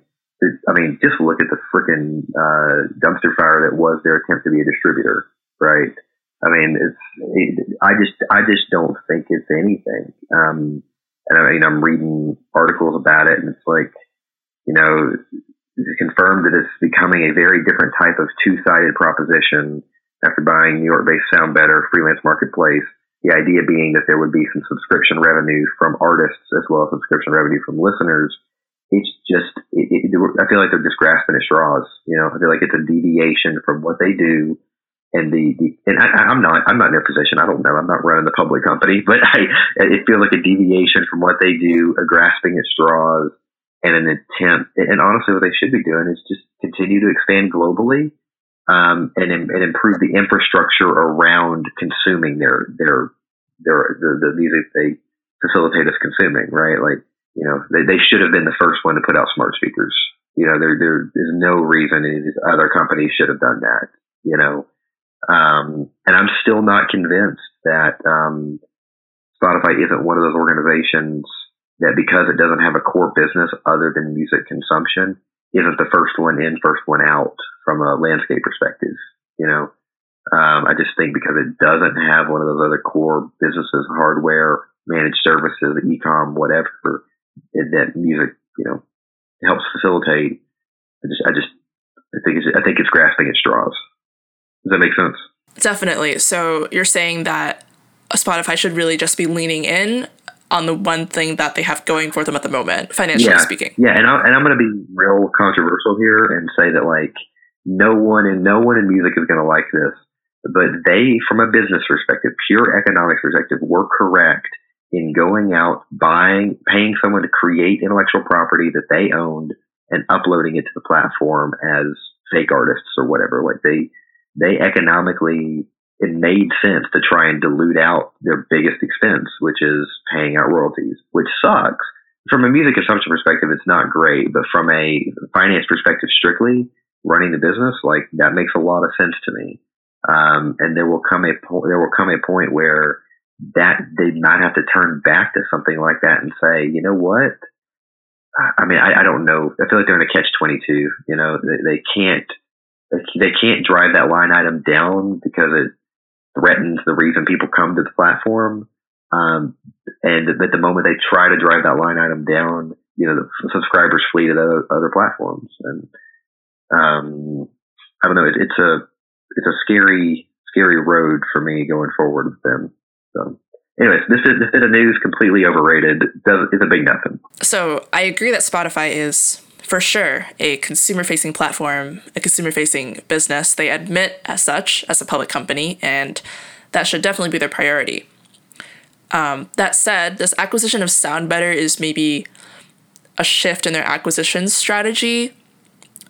I mean, just look at the freaking, uh, dumpster fire that was their attempt to be a distributor, right? I mean, it's, it, I just, I just don't think it's anything. Um, and I mean, I'm reading articles about it and it's like, you know, confirmed that it's becoming a very different type of two-sided proposition after buying New York-based SoundBetter freelance marketplace. The idea being that there would be some subscription revenue from artists as well as subscription revenue from listeners. It's just, it, it, I feel like they're just grasping at straws. You know, I feel like it's a deviation from what they do. And the, the and I, I'm not, I'm not in their position. I don't know. I'm not running the public company, but I, it feels like a deviation from what they do, a grasping at straws and an attempt. And honestly, what they should be doing is just continue to expand globally. um, and, and improve the infrastructure around consuming their their their the, the music they facilitate us consuming. Right, like you know they, they should have been the first one to put out smart speakers. You know, there there is no reason any of these other companies should have done that. You know, um, and I'm still not convinced that um, Spotify isn't one of those organizations that because it doesn't have a core business other than music consumption, isn't the first one in, first one out from a landscape perspective. You know, um, I just think because it doesn't have one of those other core businesses, hardware, managed services, e-com, whatever, that music, you know, helps facilitate. I just, I just, I think it's, I think it's grasping at straws. Does that make sense? Definitely. So you're saying that Spotify should really just be leaning in on the one thing that they have going for them at the moment, financially yeah. speaking. Yeah, and, I, and I'm going to be real controversial here and say that like no one and no one in music is going to like this, but they, from a business perspective, pure economics perspective, were correct in going out, buying, paying someone to create intellectual property that they owned and uploading it to the platform as fake artists or whatever. Like they, they economically it made sense to try and dilute out their biggest expense, which is paying out royalties, which sucks. From a music consumption perspective, it's not great, but from a finance perspective, strictly running the business, like that makes a lot of sense to me. Um, and there will come a po- there will come a point where that they might have to turn back to something like that and say, you know what? I mean, I, I don't know. I feel like they're in a catch twenty two. You know, they, they can't they can't drive that line item down because it threatens the reason people come to the platform. Um, and at the moment they try to drive that line item down, you know, the subscribers flee to other, other platforms. And, um, I don't know. It, it's a, it's a scary, scary road for me going forward with them. So, anyways, this is this bit of news completely overrated. It's a big nothing. So I agree that Spotify is for sure a consumer facing platform, a consumer facing business. They admit as such as a public company, and that should definitely be their priority. Um, that said, this acquisition of SoundBetter is maybe a shift in their acquisition strategy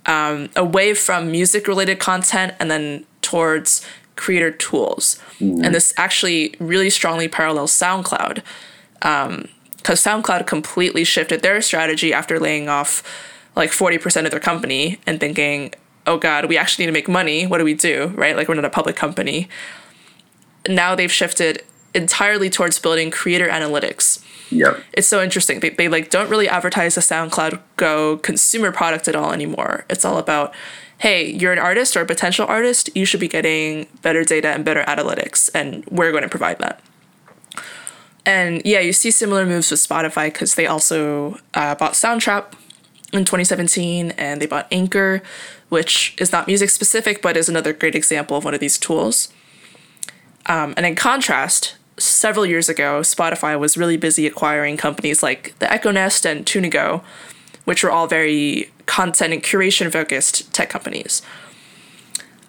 um, away from music related content and then towards creator tools. Mm-hmm. And this actually really strongly parallels SoundCloud because um, SoundCloud completely shifted their strategy after laying off like 40% of their company and thinking, oh God, we actually need to make money. What do we do? Right? Like we're not a public company. Now they've shifted entirely towards building creator analytics. Yep. It's so interesting. They, they like don't really advertise the SoundCloud Go consumer product at all anymore. It's all about, hey, you're an artist or a potential artist, you should be getting better data and better analytics, and we're going to provide that. And yeah, you see similar moves with Spotify because they also uh, bought Soundtrap, in 2017 and they bought Anchor, which is not music specific but is another great example of one of these tools. Um, and in contrast, several years ago, Spotify was really busy acquiring companies like the Echo Nest and Tunigo, which were all very content and curation focused tech companies.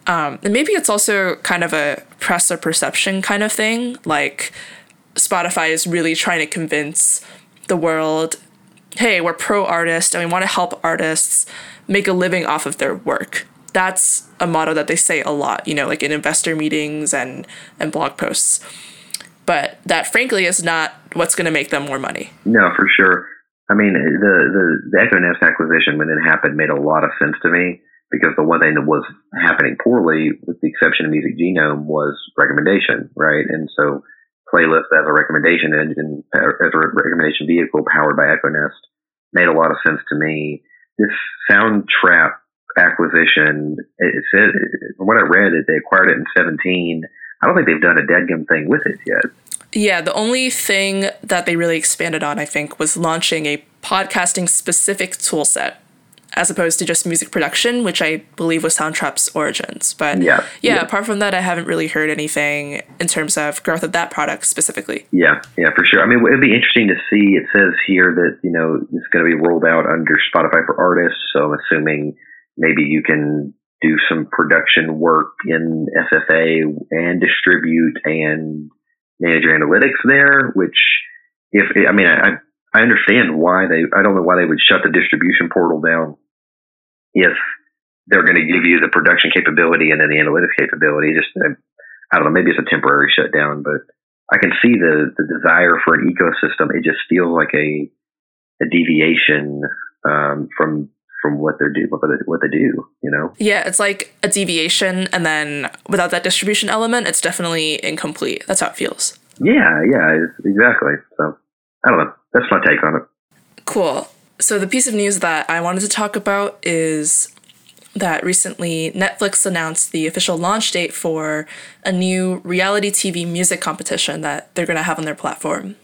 Um, and maybe it's also kind of a press or perception kind of thing. Like Spotify is really trying to convince the world hey, we're pro artist and we want to help artists make a living off of their work. That's a motto that they say a lot, you know, like in investor meetings and, and blog posts. But that frankly is not what's going to make them more money. No, for sure. I mean, the, the, the Echo Nest acquisition, when it happened, made a lot of sense to me because the one thing that was happening poorly, with the exception of Music Genome, was recommendation, right? And so playlist as a recommendation engine, as a recommendation vehicle powered by Echo Nest made a lot of sense to me. This Soundtrap acquisition, it said, from what I read, they acquired it in 17. I don't think they've done a dead deadgum thing with it yet. Yeah, the only thing that they really expanded on, I think, was launching a podcasting specific tool set as opposed to just music production, which I believe was Soundtrap's origins. But yeah, yeah, yeah, apart from that, I haven't really heard anything in terms of growth of that product specifically. Yeah, yeah, for sure. I mean, it'd be interesting to see. It says here that you know it's going to be rolled out under Spotify for artists. So I'm assuming maybe you can do some production work in SFA and distribute and manage your analytics there. Which, if I mean, I I understand why they, I don't know why they would shut the distribution portal down if they're going to give you the production capability and then the analytics capability. Just I don't know, maybe it's a temporary shutdown, but I can see the the desire for an ecosystem. It just feels like a a deviation um, from from what they're do what they, what they do you know? Yeah it's like a deviation and then without that distribution element it's definitely incomplete. That's how it feels. Yeah yeah exactly. So i don't know that's my take on it cool so the piece of news that i wanted to talk about is that recently netflix announced the official launch date for a new reality tv music competition that they're going to have on their platform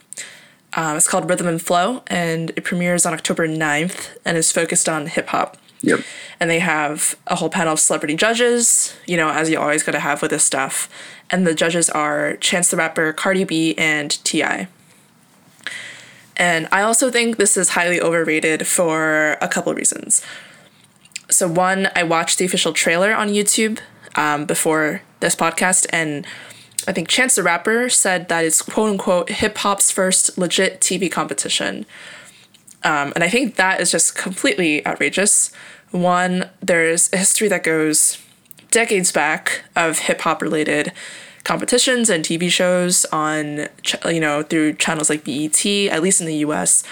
um, it's called Rhythm and Flow, and it premieres on October 9th and is focused on hip hop. Yep. And they have a whole panel of celebrity judges, you know, as you always gotta have with this stuff. And the judges are Chance the Rapper, Cardi B, and T.I. And I also think this is highly overrated for a couple reasons. So, one, I watched the official trailer on YouTube um, before this podcast, and I think Chance the Rapper said that it's quote unquote hip hop's first legit TV competition. Um, and I think that is just completely outrageous. One, there's a history that goes decades back of hip hop related competitions and TV shows on, you know, through channels like BET, at least in the US.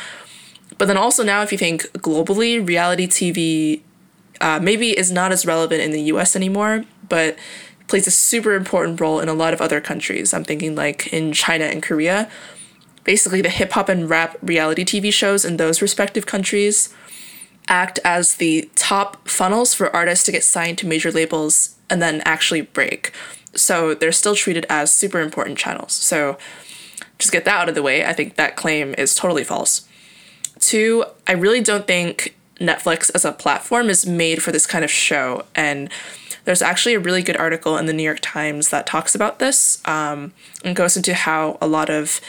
But then also now, if you think globally, reality TV uh, maybe is not as relevant in the US anymore, but plays a super important role in a lot of other countries. I'm thinking like in China and Korea. Basically, the hip hop and rap reality TV shows in those respective countries act as the top funnels for artists to get signed to major labels and then actually break. So they're still treated as super important channels. So just get that out of the way. I think that claim is totally false. Two, I really don't think Netflix as a platform is made for this kind of show. And there's actually a really good article in the New York Times that talks about this um, and goes into how a lot of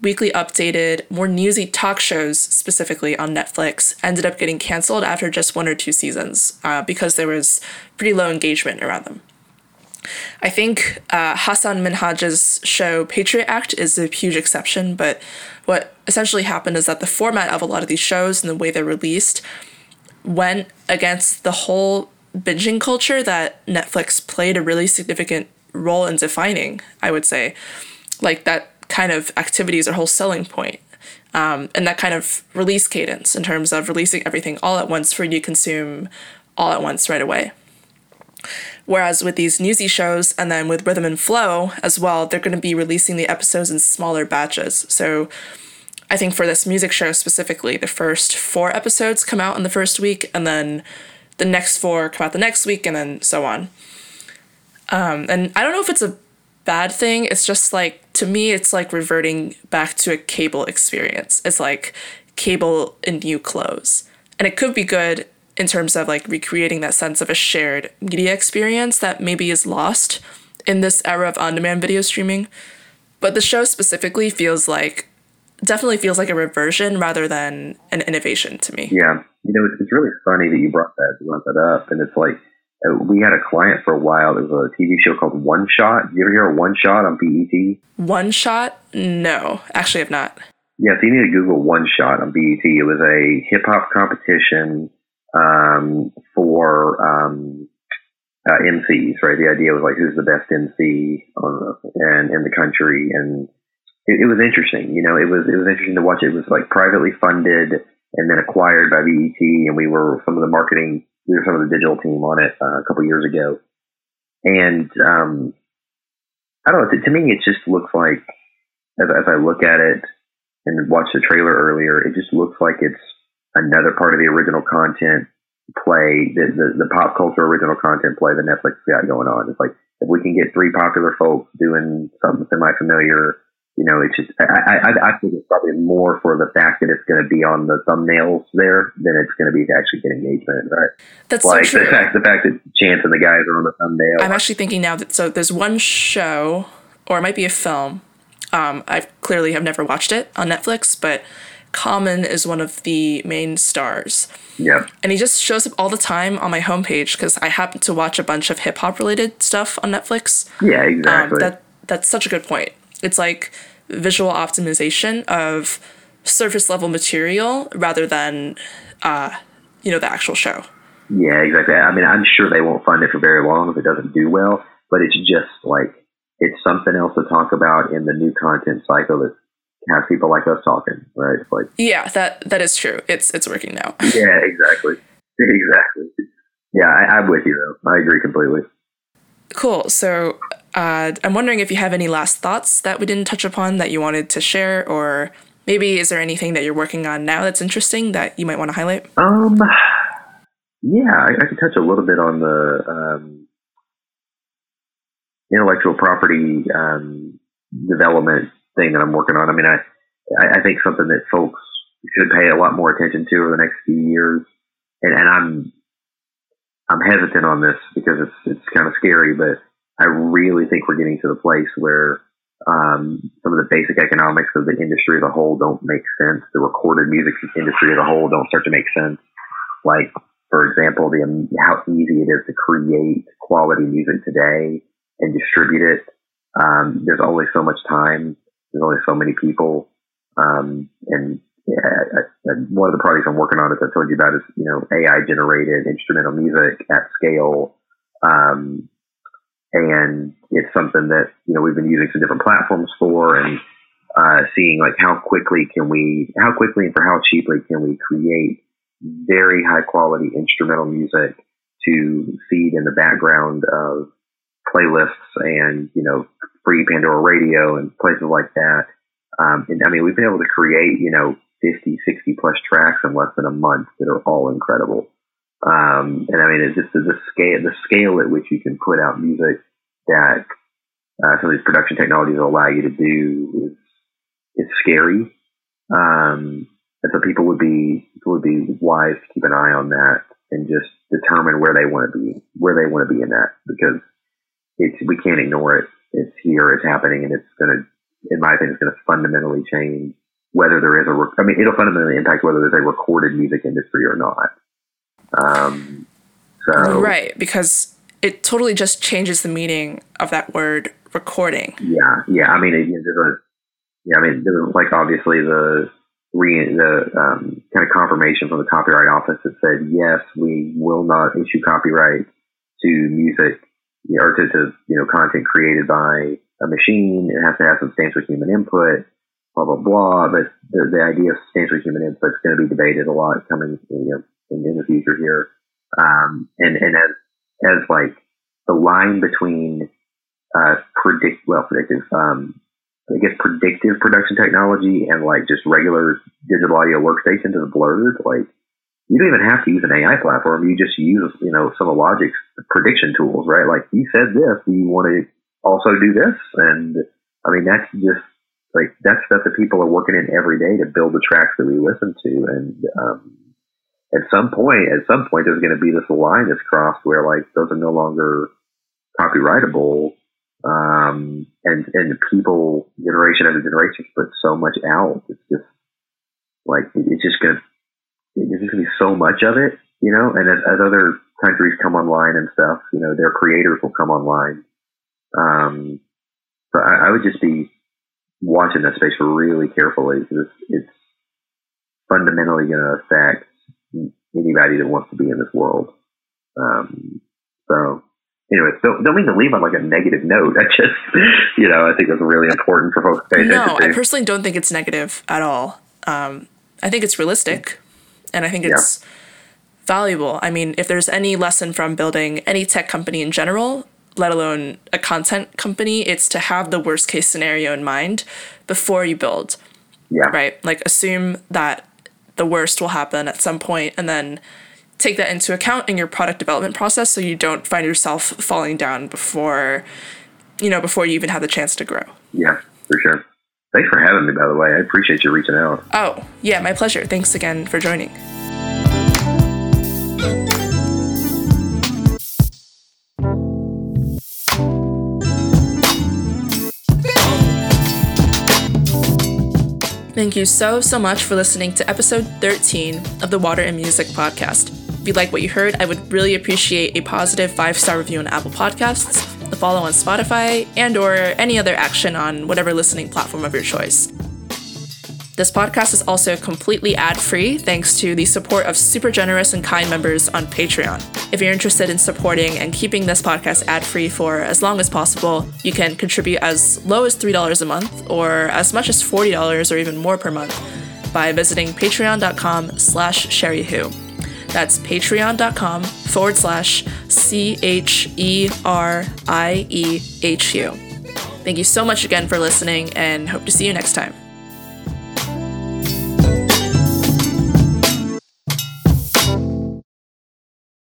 weekly updated, more newsy talk shows, specifically on Netflix, ended up getting canceled after just one or two seasons uh, because there was pretty low engagement around them. I think uh, Hasan Minhaj's show Patriot Act is a huge exception, but what essentially happened is that the format of a lot of these shows and the way they're released went against the whole binging culture that Netflix played a really significant role in defining, I would say. Like that kind of activity is a whole selling point. Um, and that kind of release cadence in terms of releasing everything all at once for you to consume all at once right away. Whereas with these newsy shows and then with Rhythm and Flow as well, they're going to be releasing the episodes in smaller batches. So I think for this music show specifically, the first four episodes come out in the first week, and then the next four come out the next week, and then so on. Um, and I don't know if it's a bad thing. It's just like, to me, it's like reverting back to a cable experience. It's like cable in new clothes. And it could be good in terms of like recreating that sense of a shared media experience that maybe is lost in this era of on demand video streaming. But the show specifically feels like definitely feels like a reversion rather than an innovation to me. Yeah. You know, it's, it's really funny that you brought that, you brought that up. And it's like, uh, we had a client for a while. There was a TV show called One Shot. Did you ever hear of One Shot on BET? One Shot? No, actually, I've not. Yeah, so you need to Google One Shot on BET. It was a hip hop competition um, for um, uh, MCs, right? The idea was like, who's the best MC on, and in the country, and it, it, was interesting. You know, it was it was interesting to watch. It was like privately funded and then acquired by BET, and we were some of the marketing, we were some of the digital team on it uh, a couple years ago. And um, I don't know. To, to me, it just looks like as, as I look at it and watch the trailer earlier, it just looks like it's another part of the original content play, the, the, the pop culture original content play that Netflix got going on. It's like if we can get three popular folks doing something semi familiar you know, it's just I, I I think it's probably more for the fact that it's going to be on the thumbnails there than it's going to be to actually get engagement, right? That's like so the fact the fact that Chance and the guys are on the thumbnail. I'm actually thinking now that so there's one show, or it might be a film. Um, I clearly have never watched it on Netflix, but Common is one of the main stars. Yeah. And he just shows up all the time on my homepage because I happen to watch a bunch of hip hop related stuff on Netflix. Yeah, exactly. Um, that that's such a good point. It's like visual optimization of surface level material rather than, uh, you know, the actual show. Yeah, exactly. I mean, I'm sure they won't fund it for very long if it doesn't do well, but it's just like it's something else to talk about in the new content cycle that has people like us talking, right? Like yeah, that that is true. It's it's working now. yeah, exactly, exactly. Yeah, I, I'm with you though. I agree completely. Cool. So uh, I'm wondering if you have any last thoughts that we didn't touch upon that you wanted to share, or maybe is there anything that you're working on now that's interesting that you might want to highlight? Um, yeah, I, I could touch a little bit on the um, intellectual property um, development thing that I'm working on. I mean, I I think something that folks should pay a lot more attention to over the next few years, and, and I'm I'm hesitant on this because it's it's kind of scary, but I really think we're getting to the place where um, some of the basic economics of the industry as a whole don't make sense. The recorded music industry as a whole don't start to make sense. Like, for example, the how easy it is to create quality music today and distribute it. Um, there's only so much time. There's only so many people. Um, and yeah, one of the projects I'm working on, as I told you about, is you know AI generated instrumental music at scale. Um, and it's something that you know we've been using some different platforms for and uh, seeing like how quickly can we how quickly and for how cheaply can we create very high quality instrumental music to feed in the background of playlists and you know free Pandora radio and places like that um, and I mean we've been able to create you know 50 60 plus tracks in less than a month that are all incredible um, and I mean, it's just the scale, the scale at which you can put out music that uh, some of these production technologies allow you to do is it's scary. Um, and so people would be people would be wise to keep an eye on that and just determine where they want to be, where they want to be in that, because it's we can't ignore it. It's here, it's happening, and it's going to, in my opinion, it's going to fundamentally change whether there is a. I mean, it'll fundamentally impact whether there's a recorded music industry or not. Um, so right, because it totally just changes the meaning of that word recording. Yeah, yeah. I mean, it, there's a, yeah. I mean, there's like obviously the re the um, kind of confirmation from the copyright office that said yes, we will not issue copyright to music you know, or to, to you know content created by a machine. It has to have substantial human input. Blah blah blah. But the, the idea of substantial human input is going to be debated a lot coming you know in, in the future here. Um, and, and as, as like the line between, uh, predict, well, predictive, um, I guess predictive production technology and like just regular digital audio workstations is blurred. Like you don't even have to use an AI platform. You just use, you know, some of Logic's prediction tools, right? Like you said this, do you want to also do this? And I mean, that's just like, that's stuff that people are working in every day to build the tracks that we listen to. And, um, at some point, at some point, there's going to be this line that's crossed where like those are no longer copyrightable, um, and and people generation after generation put so much out. It's just like it's just gonna there's just gonna be so much of it, you know. And as, as other countries come online and stuff, you know, their creators will come online. Um, so I, I would just be watching that space really carefully because it's, it's fundamentally going to affect anybody that wants to be in this world. Um, so, anyway, don't, don't mean to leave on like a negative note. I just, you know, I think it's really important for folks to pay attention no, to. I personally don't think it's negative at all. Um, I think it's realistic, and I think it's yeah. valuable. I mean, if there's any lesson from building any tech company in general, let alone a content company, it's to have the worst case scenario in mind before you build. Yeah. Right? Like assume that the worst will happen at some point and then take that into account in your product development process so you don't find yourself falling down before you know before you even have the chance to grow yeah for sure thanks for having me by the way. I appreciate you reaching out. Oh yeah my pleasure. Thanks again for joining. Thank you so, so much for listening to episode 13 of the Water and Music podcast. If you like what you heard, I would really appreciate a positive five star review on Apple Podcasts, a follow on Spotify, and or any other action on whatever listening platform of your choice. This podcast is also completely ad free thanks to the support of super generous and kind members on Patreon. If you're interested in supporting and keeping this podcast ad free for as long as possible, you can contribute as low as $3 a month or as much as $40 or even more per month by visiting patreon.com slash cheriehu. That's patreon.com forward slash C H E R I E H U. Thank you so much again for listening and hope to see you next time.